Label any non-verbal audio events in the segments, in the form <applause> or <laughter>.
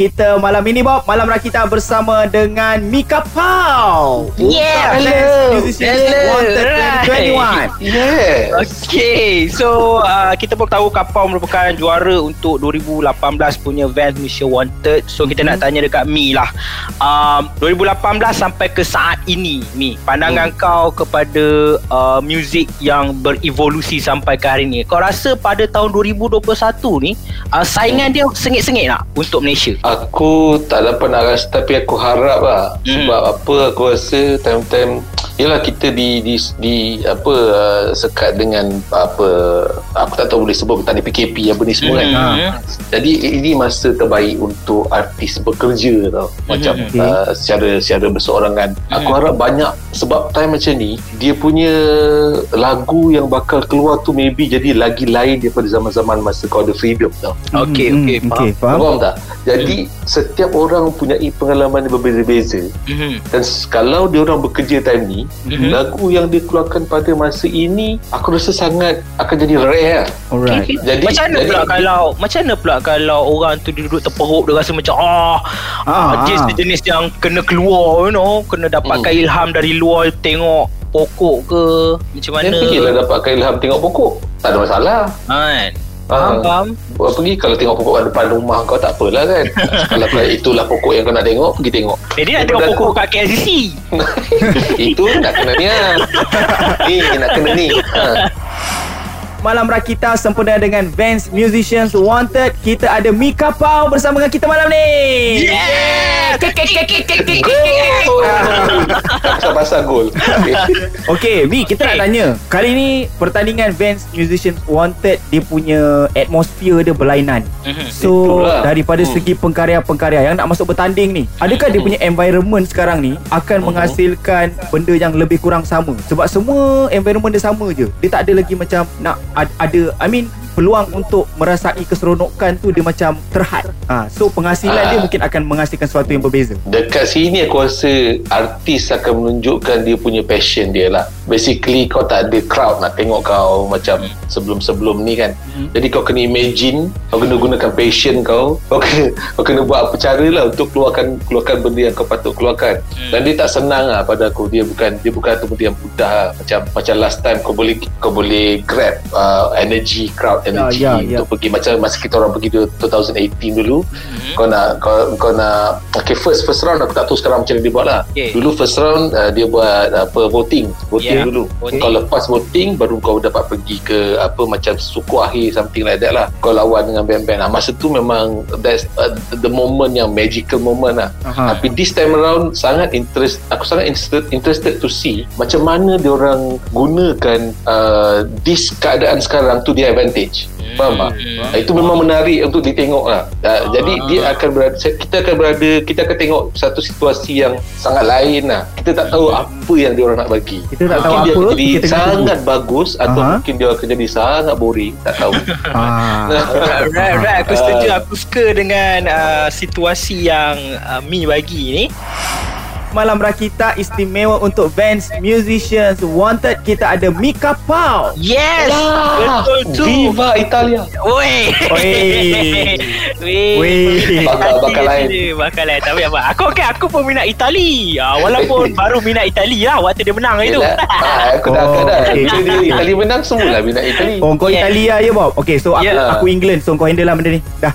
Kita malam ini Bob Malam Rakita bersama dengan Mika Pau Yeah, Hello Hello Wanted right. 2021 Yes. Okay, so uh, kita pun tahu Kapau merupakan juara untuk 2018 punya Vans Mission Wanted. So kita Mhm. nak tanya dekat Mi lah. Um, 2018 sampai ke saat ini, Mi, pandangan Hmm. kau kepada uh, muzik yang berevolusi sampai ke hari ni. Kau rasa pada tahun 2021 ni uh, saingan dia sengit-sengit tak untuk Malaysia? Aku tak dapat nak rasa tapi aku harap lah Hmm. sebab apa aku rasa time-time Yelah kita di di, di apa uh, sekat dengan apa aku tak tahu boleh sebut tak ada PKP apa ni semua kan. Hmm. Jadi ini masa terbaik untuk artis bekerja tau. Macam Mhm. uh, secara secara berseorangan. Aku Mhm. harap banyak sebab time macam ni dia punya lagu yang bakal keluar tu maybe jadi lagi lain daripada zaman-zaman masa kau ada freedom tau. Okey, Hmm, okey, hmm, okay, faham Faham tak? Jadi setiap orang mempunyai pengalaman yang berbeza-beza Mhm. dan kalau dia orang bekerja time ni Mhm. lagu yang dia keluarkan pada masa ini aku rasa sangat akan jadi rare. Alright Okay, okay. Jadi- macam mana jadi- pula kalau macam mana pula kalau orang tu duduk terperuk dia rasa macam ah, Ah, ah ah. sejenis yang kena keluar you know kena dapatkan Hmm. ilham dari luar tengok pokok ke macam mana Dia pergilah dapatkan ilham tengok pokok. Tak ada masalah. kan faham Ah. faham Buat pergi kalau tengok pokok depan rumah kau tak apalah kan. <laughs> kalau itulah pokok yang kau nak tengok, pergi tengok. eh, dia nak tengok pokok kat KLCC <laughs> Itu nak kena ni lah. Ni <laughs> nak kena ni. Ha. Malam Rakita sempena dengan Vans Musicians Wanted Kita ada Mika Pau bersama dengan kita malam ni yeah Kek, kek, kek, Gol! pasal. Okay. Mi kita nak tanya Kali ni pertandingan Vans Musicians Wanted Dia punya atmosphere dia berlainan Mhm. So Itulah. daripada Hmm. segi pengkarya-pengkarya Yang nak masuk bertanding ni Adakah dia punya environment sekarang ni Akan menghasilkan benda yang lebih kurang sama Sebab semua environment dia sama je Dia tak ada lagi macam Nak ad- ada I mean peluang untuk merasai keseronokan tu dia macam terhad. Ha, so penghasilan Ah. dia mungkin akan menghasilkan sesuatu yang berbeza. Dekat sini aku rasa artis akan menunjukkan dia punya passion dia lah. Basically kau tak ada crowd nak tengok kau macam sebelum-sebelum ni kan. Hmm. Jadi kau kena imagine, kau kena gunakan passion kau. Kau kena, kau kena buat apa cara lah untuk keluarkan keluarkan benda yang kau patut keluarkan. Hmm. Dan dia tak senang lah pada aku. Dia bukan dia bukan tu benda yang mudah lah. Macam macam last time kau boleh kau boleh grab uh, energy crowd energy ya, ya. untuk pergi macam masa kita orang pergi tu 2018 dulu Mhm. kau nak kau, kau nak okay first first round aku tak tahu sekarang macam mana dia buat lah. Okay. dulu first round uh, dia buat apa voting. Voting Yeah, dulu. Voting. kau lepas voting baru kau dapat pergi ke apa macam suku akhir something like that lah. Kau lawan dengan band-band lah. Masa tu memang that's uh, the moment yang magical moment lah. Aha. tapi this time around sangat interest aku sangat interested, interested to see macam mana dia orang gunakan uh, this keadaan sekarang to their advantage. Faham tak? Hmm. Ah, itu memang menarik untuk ditengok lah. Uh, jadi dia akan berada, kita akan berada, kita akan tengok satu situasi yang sangat lain lah. Kita tak tahu apa yang dia orang nak bagi. Kita tak tahu mungkin dia apa, akan jadi kita sangat bagus atau Aha. mungkin dia akan jadi sangat boring. Tak tahu. <laughs> Ah. <laughs> Right, right, right. Aku setuju. Aku suka dengan uh, situasi yang uh, Mi bagi ni. Malam Rakita istimewa untuk Vans Musicians Wanted kita ada Mika Pau. Yes! Betul tu. Viva Italia. Oi. Oi. Weh. Weh. Bakal- bakal lain. Bakal lain. Tapi apa? Aku okay, aku pun minat Itali. Ah, walaupun <laughs> baru minat Itali lah waktu dia menang itu. Ah, aku dah Oh, okay. Bila dia Italia menang semualah minat Italia. Oh kau Yeah. Italia ya Bob Okay so aku, Yeah. aku England So kau handle lah benda ni Dah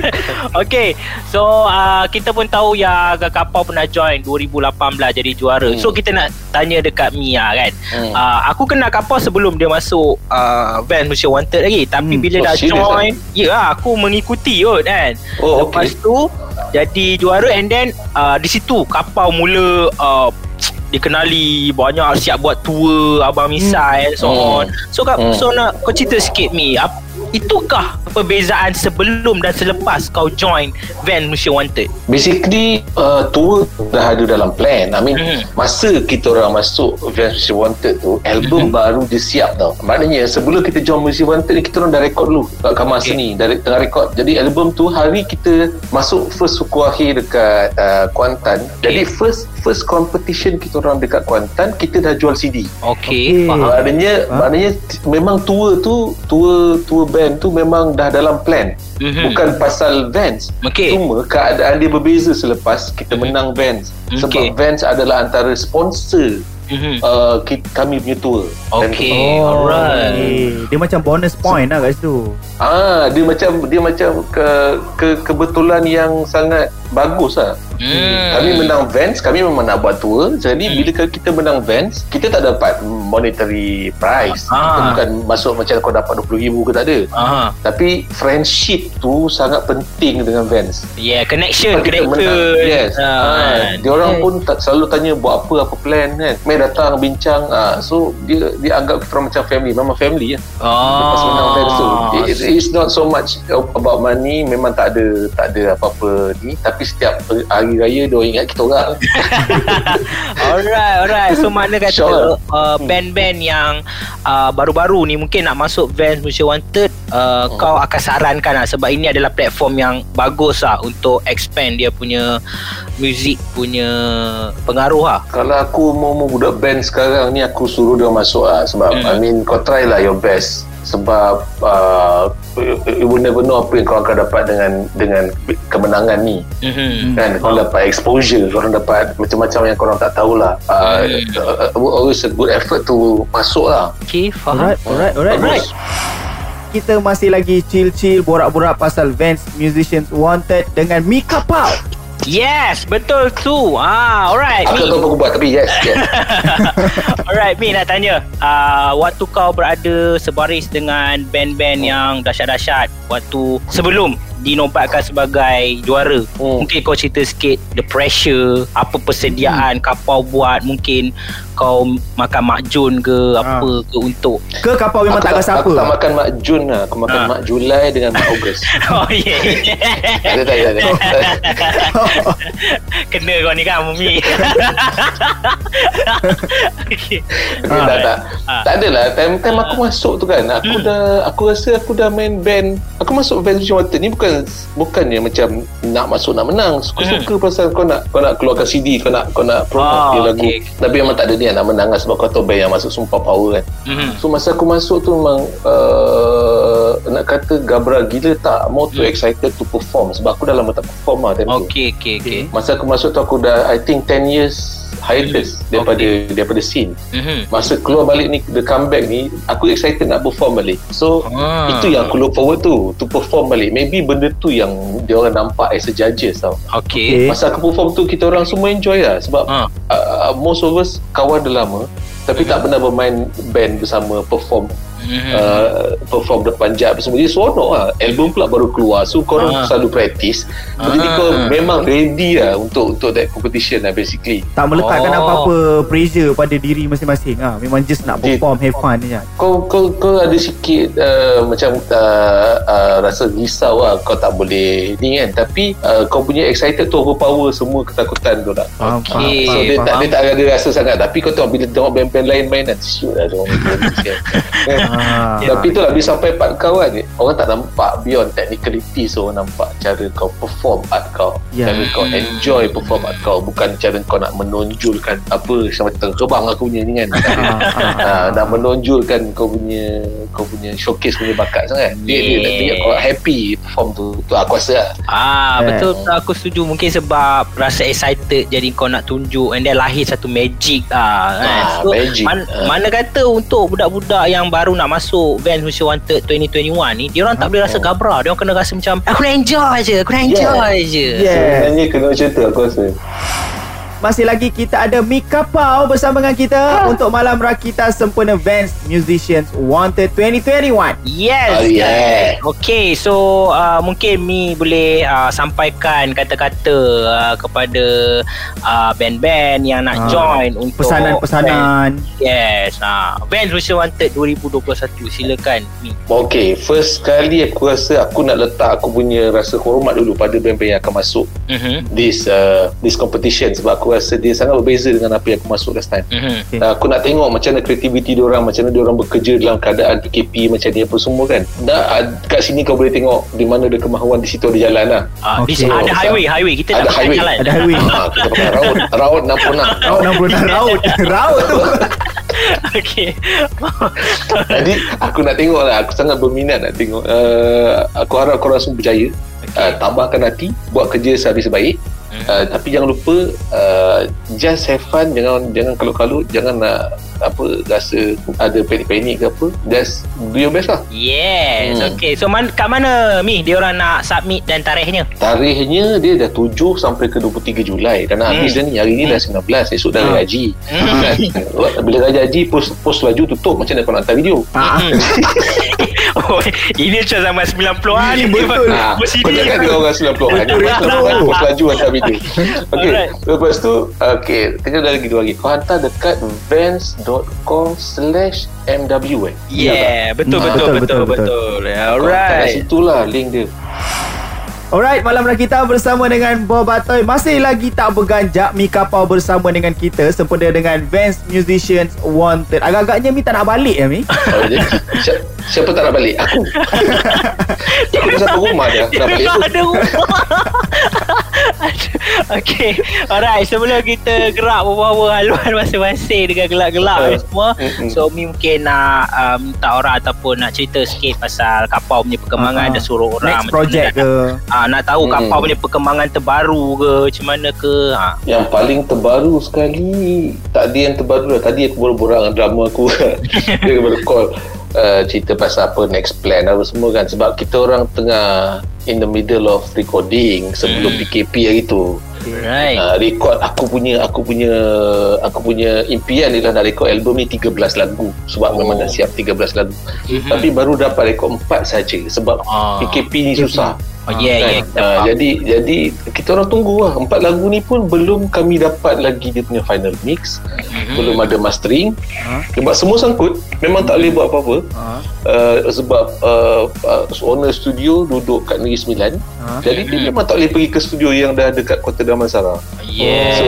<laughs> okay So uh, kita pun tahu yang Kapau pernah join 2018 jadi juara Hmm. So kita nak tanya dekat Mia kan Hmm. uh, Aku kenal Kapau sebelum dia masuk uh, Vans Malaysia Wanted lagi Tapi Hmm. bila Oh, dah join Ya lah aku mengikuti kot kan Oh, Lepas okay. tu Jadi juara and then uh, Di situ Kapau mula uh, dikenali banyak siap buat tour abang Misai and so Hmm. on so kau Hmm. so nak kau cerita sikit Mi ap, itukah perbezaan sebelum dan selepas kau join Van Malaysia Wanted Basically uh, tour dah ada dalam plan. I mean Mhm. masa kita orang masuk Malaysia Wanted tu album baru dia siap tau. Maknanya sebelum kita join Malaysia Wanted ni kita orang dah record dulu kat kamar Okay. seni dah tengah record. Jadi album tu hari kita masuk first suku akhir dekat uh, Kuantan. Jadi first first competition kita orang dekat Kuantan kita dah jual CD Okey, Okey. faham. maknanya Ha? maknanya memang tour tu tour tour band tu memang dah dalam plan Mhm. bukan pasal Vans Okey. cuma keadaan dia berbeza selepas kita menang Vans Okey. sebab Vans adalah antara sponsor Mhm. uh, kami punya tour tu. Okey, alright. okay. Dia macam bonus point lah kat situ. Ah, dia macam dia macam ke, ke kebetulan yang sangat bagus lah. Hmm. Kami menang Vans, kami memang nak buat tour. Jadi bila kita menang Vans, kita tak dapat monetary prize. Kita Ah. bukan masuk macam kau dapat RM20,000 ke tak ada. Aha. Tapi friendship tu sangat penting dengan Vans. Yeah, connection, Kita connection. menang. Yes. Ah. Ah, dia orang pun tak selalu tanya buat apa apa plan kan. Mai datang bincang. Ah, so dia dia anggap kita macam family. Memang family ya. Lepas menang Vans tu. It, it's not so much about money. Memang tak ada tak ada apa-apa ni. Tapi setiap hari raya dia orang ingat kita orang. <laughs> alright, alright. So mana kata Sure. uh, band-band yang uh, baru-baru ni mungkin nak masuk Vans Malaysia Wanted, uh, Hmm. kau akan sarankan lah sebab ini adalah platform yang bagus lah untuk expand dia punya music punya pengaruh lah. Kalau aku mau mau budak band sekarang ni aku suruh dia masuk lah sebab Hmm. I mean kau try lah your best sebab uh, you will never know apa yang kau akan dapat dengan dengan kemenangan ni Mhm. kan kau dapat exposure kau dapat macam-macam yang kau orang tak tahulah uh, uh, always a good effort to masuk lah Okay, faham. Alright, alright, alright. Bagus. Kita masih lagi chill-chill borak-borak pasal Vans Musicians Wanted dengan Mika Pau. Yes, betul tu. Ah, alright. aku tak tahu apa aku buat tapi yes, yes. <laughs> Alright, Mi nak tanya. Uh, waktu kau berada sebaris dengan band-band yang dahsyat-dahsyat waktu sebelum dinobatkan sebagai juara. Hmm. Mungkin kau cerita sikit the pressure, apa persediaan kapau buat, mungkin kau makan makjun ke apa ke untuk Ke kapal memang aku tak rasa aku tak apa? makan Mak Jun lah aku makan Ah. Mak Julai dengan Mak Ogos <laughs> Oh yeah. tak tak ada, tak ada. <laughs> <laughs> Kena kau ni kan Mumi <laughs> okay. Okay, tak, tak. Ah. tak adalah time time aku masuk tu kan aku dah aku rasa aku dah main band aku masuk band Vision Water ni bukan bukannya macam nak masuk nak menang suka-suka pasal kau nak kau nak keluarkan CD kau nak kau nak promote Ah, dia lagu okay. tapi memang tak ada niat nak menang lah sebab kau tahu band yang masuk sumpah power kan Mhm. so masa aku masuk tu memang uh, nak kata gabra gila tak more too excited to perform sebab aku dah lama tak perform lah Okay okay okay. masa aku masuk tu aku dah I think 10 years hiatus daripada daripada scene. Mhm. masa keluar balik ni the comeback ni aku excited nak perform balik. So Ah. itu yang aku look forward tu to perform balik. Maybe benda tu yang dia orang nampak as a judges tau. Okay. Okay. masa aku perform tu kita orang semua enjoy lah. Sebab Ah. uh, most of us kawan dah lama tapi tak pernah bermain band bersama perform Mhm. uh, perform depan jap semua dia seronok lah album pula baru keluar so korang Ah. selalu practice jadi Ah. kau memang ready lah untuk untuk that competition lah basically Tak meletakkan Oh. apa-apa pressure pada diri masing-masing ah. Memang just nak Dia- perform, have fun je. kau kau kau ada sikit uh, macam uh, uh, rasa risau lah kau tak boleh ni kan tapi uh, kau punya excited tu overpower semua ketakutan kau tak Faham, Okay. faham, so faham, dia tak faham. dia tak ada rasa sangat tapi kau tahu bila tengok band-band lain main kan shoot lah dia. <laughs> Ah. Tapi tu lah bila sampai part kau kan Orang tak nampak Beyond technicality So orang nampak Cara kau perform art kau Ya. Cara kau enjoy perform art kau Bukan cara kau nak menonjolkan Apa Sama terbang aku punya ni kan <laughs> Ah, ah. ha, Nak menonjolkan Kau punya Kau punya showcase punya bakat sangat Dia, dia nak tunjuk kau happy Perform tu Tu aku rasa lah Ah betul betul aku setuju mungkin sebab rasa excited jadi kau nak tunjuk and then lahir satu magic ah kan. Ah, magic. Man, Ah. mana kata untuk budak-budak yang baru nak masuk Vans Malaysia Wanted 2021 ni dia orang tak boleh rasa gabra. Dia orang kena rasa macam aku nak enjoy je aku nak enjoy je. Yeah. Sebenarnya kena macam tu aku rasa Masih lagi kita ada Mika Pau bersama dengan kita untuk malam rakita sempurna Vans Musicians Wanted 2021. Yes. Oh, yeah. Okay, so uh, mungkin Mi boleh uh, sampaikan kata-kata uh, kepada uh, band-band yang nak Ah, join untuk Pesanan-pesanan. Yes. Uh, Vans Malaysia Wanted 2021. Silakan Mi. Okay First kali aku rasa Aku nak letak aku punya Rasa hormat dulu Pada band-band yang akan masuk Mhm. this uh, this competition sebab aku rasa dia sangat berbeza dengan apa yang aku masuk last time. Mhm. Okay. Uh, aku nak tengok macam mana kreativiti dia orang, macam mana dia orang bekerja dalam keadaan PKP macam ni apa semua kan. Dah uh, kat sini kau boleh tengok di mana ada kemahuan di situ ada jalan lah. Ah, di Okay. ada highway, highway. Kita Ada highway. jalan. Ada highway. Ha, kita pakai raut Raut 66 Raut 66 raut. Raut <laughs> tu. Okey. Jadi aku nak tengok lah Aku sangat berminat nak tengok uh, Aku harap korang semua berjaya uh, Tambahkan hati Buat kerja sehari sebaik uh, Tapi jangan lupa uh, Just have fun Jangan jangan kalut-kalut Jangan nak apa rasa ada panik-panik ke apa just do your best lah Yes. Hmm. Okey. So man, kat mana Mi dia orang nak submit dan tarikhnya? tarikhnya dia dah 7 sampai ke 23 Julai dan nak Hmm. habis dah ni hari ni dah 19 esok dah Hmm. haji Hmm. <laughs> Kan? bila hari haji post post laju tutup macam mana kau nak hantar video Ah. <laughs> oh, <laughs> ini macam zaman 90-an Ini betul. Ah, Bersidi. Kau jangan dia orang 90 Hanya Betul, lepas tu betul. laju hantar video <laughs> Okay Alright. Lepas tu Okay Tinggal dah lagi dua lagi Kau hantar dekat Vans.com Slash MW eh Yeah, betul betul betul, betul betul, betul. Kau hantar kat Alright. situ lah Link dia Alright, malam kita bersama dengan Bob Atoy Masih lagi tak berganjak Mi kapau bersama dengan kita Sempena dengan Vans Musicians Wanted. Agak-agaknya Mi tak nak balik ya Mi? Siapa, siapa tak nak balik? Aku. <laughs> Aku sampai rumah dah Nak balik. Tu Ada rumah. <laughs> <laughs> Okay Alright Sebelum kita gerak Bawa-bawa haluan masing-masing Dengan gelak-gelak Uh, uh, semua mm-mm. So Mi mungkin nak uh, Minta orang ataupun Nak cerita sikit Pasal kapau punya perkembangan Ah, Dan suruh orang Next project mana nak- ke Ah, nak tahu Hmm. kapau punya perkembangan terbaru ke Macam mana ke ah. Yang paling terbaru sekali Tak ada yang terbaru lah Tadi aku borak-borak dengan drama aku <laughs> Dia baru call uh, Cerita pasal apa Next plan apa semua kan Sebab kita orang tengah In the middle of recording Sebelum Hmm. PKP hari tu Right uh, Record aku punya Aku punya Aku punya impian ialah nak record album ni 13 lagu Sebab Oh. memang dah siap 13 lagu Mhm. Tapi baru dapat rekod 4 saja Sebab Ah. PKP ni susah Oh yeah kan? yeah kita Ah, faham. jadi jadi kita orang tunggu lah empat lagu ni pun belum kami dapat lagi dia punya final mix Mhm. belum ada mastering Ha? sebab semua sangkut memang tak boleh buat apa-apa Ha? uh, sebab uh, uh, owner studio duduk kat Negeri Sembilan Ha? jadi dia memang tak boleh pergi ke studio yang dah dekat Kota Damansara Yeah so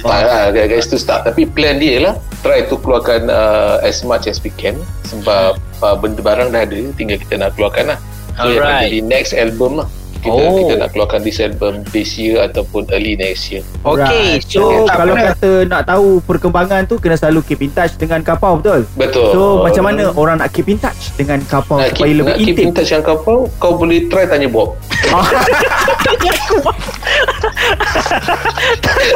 start lah guys tu start tapi plan dia lah try to keluarkan uh, as much as we can sebab uh, benda barang dah ada tinggal kita nak keluarkan lah so yang Alright. jadi next album lah kita, Oh. kita nak keluarkan this album this year ataupun early next year Okay Right. So, So, kalau apa- kata nak tahu perkembangan tu Kena selalu keep in touch dengan kapau betul? betul So macam mana orang nak keep in touch dengan kapau nak supaya keep, lebih nak keep in intim? touch dengan kau kau boleh try tanya Bob <laughs>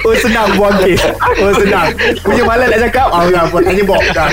Oh senang buang kes. Oh senang. Punya malas nak cakap. Ah apa tanya Bob dah.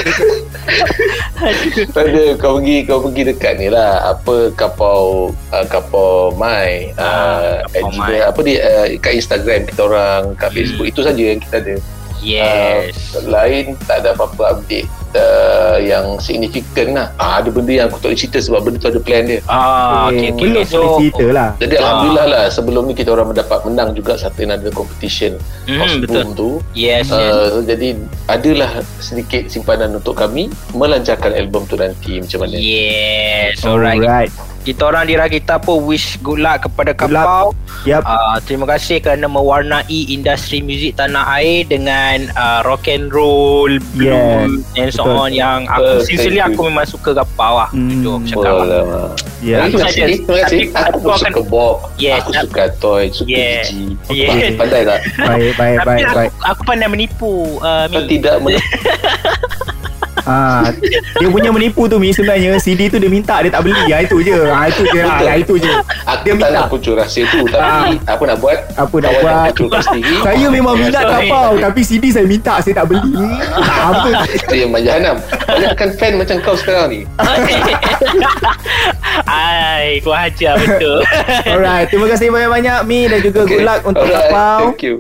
tak ada kau pergi kau pergi dekat ni lah apa kapau uh, kapau mai uh, Ah, Kapau Gmail, Mai. apa dia uh, kat Instagram kita orang kat Facebook itu saja yang kita ada. Yes. Uh, lain tak ada apa-apa update uh, yang signifikan lah. Ah, ada benda yang aku tak boleh cerita sebab benda tu ada plan dia. Ah, okay, okay, Belum okay. So, boleh cerita lah. Jadi Ah. Alhamdulillah lah sebelum ni kita orang mendapat menang juga satu another competition Hmm, kostum tu. yes, yes. Uh, jadi adalah sedikit simpanan untuk kami melancarkan album tu nanti macam mana. Yes, alright. Alright. Kita orang di Rakita pun wish good luck kepada Good luck. Kapau. Yep. Uh, terima kasih kerana mewarnai industri muzik tanah air dengan uh, rock and roll, blues Yes, and so betul. on yang Uh, aku thank sincerely aku memang suka Kapau lah. Hmm. Jujur aku cakap. Lah. Aku saja. kasih. Terima kasih. Tapi Aku aku suka akan- Bob. Yes, Aku suka Toy. Suka Yeah. Gigi. Yeah. Pandai tak? Baik, baik, Tapi baik, aku, baik. aku pandai menipu uh, Kau tidak men- <laughs> Ah, dia punya menipu tu Mi sebenarnya CD tu dia minta dia tak beli. Ah itu je. Ah itu je. Betul. Ah itu je. Aku Dia tak minta. nak pucuk rahsia tu Tapi apa nak buat Apa nak buat? sendiri Saya memang minat Sorry. kapau tapi CD saya minta saya tak beli. Tak <laughs> apa. Itu yang majahanam Banyakkan fan macam kau sekarang ni <laughs> Ai, kau hajar betul. <laughs> Alright, terima kasih banyak-banyak Mi dan juga good luck untuk Alright, kapau. Thank you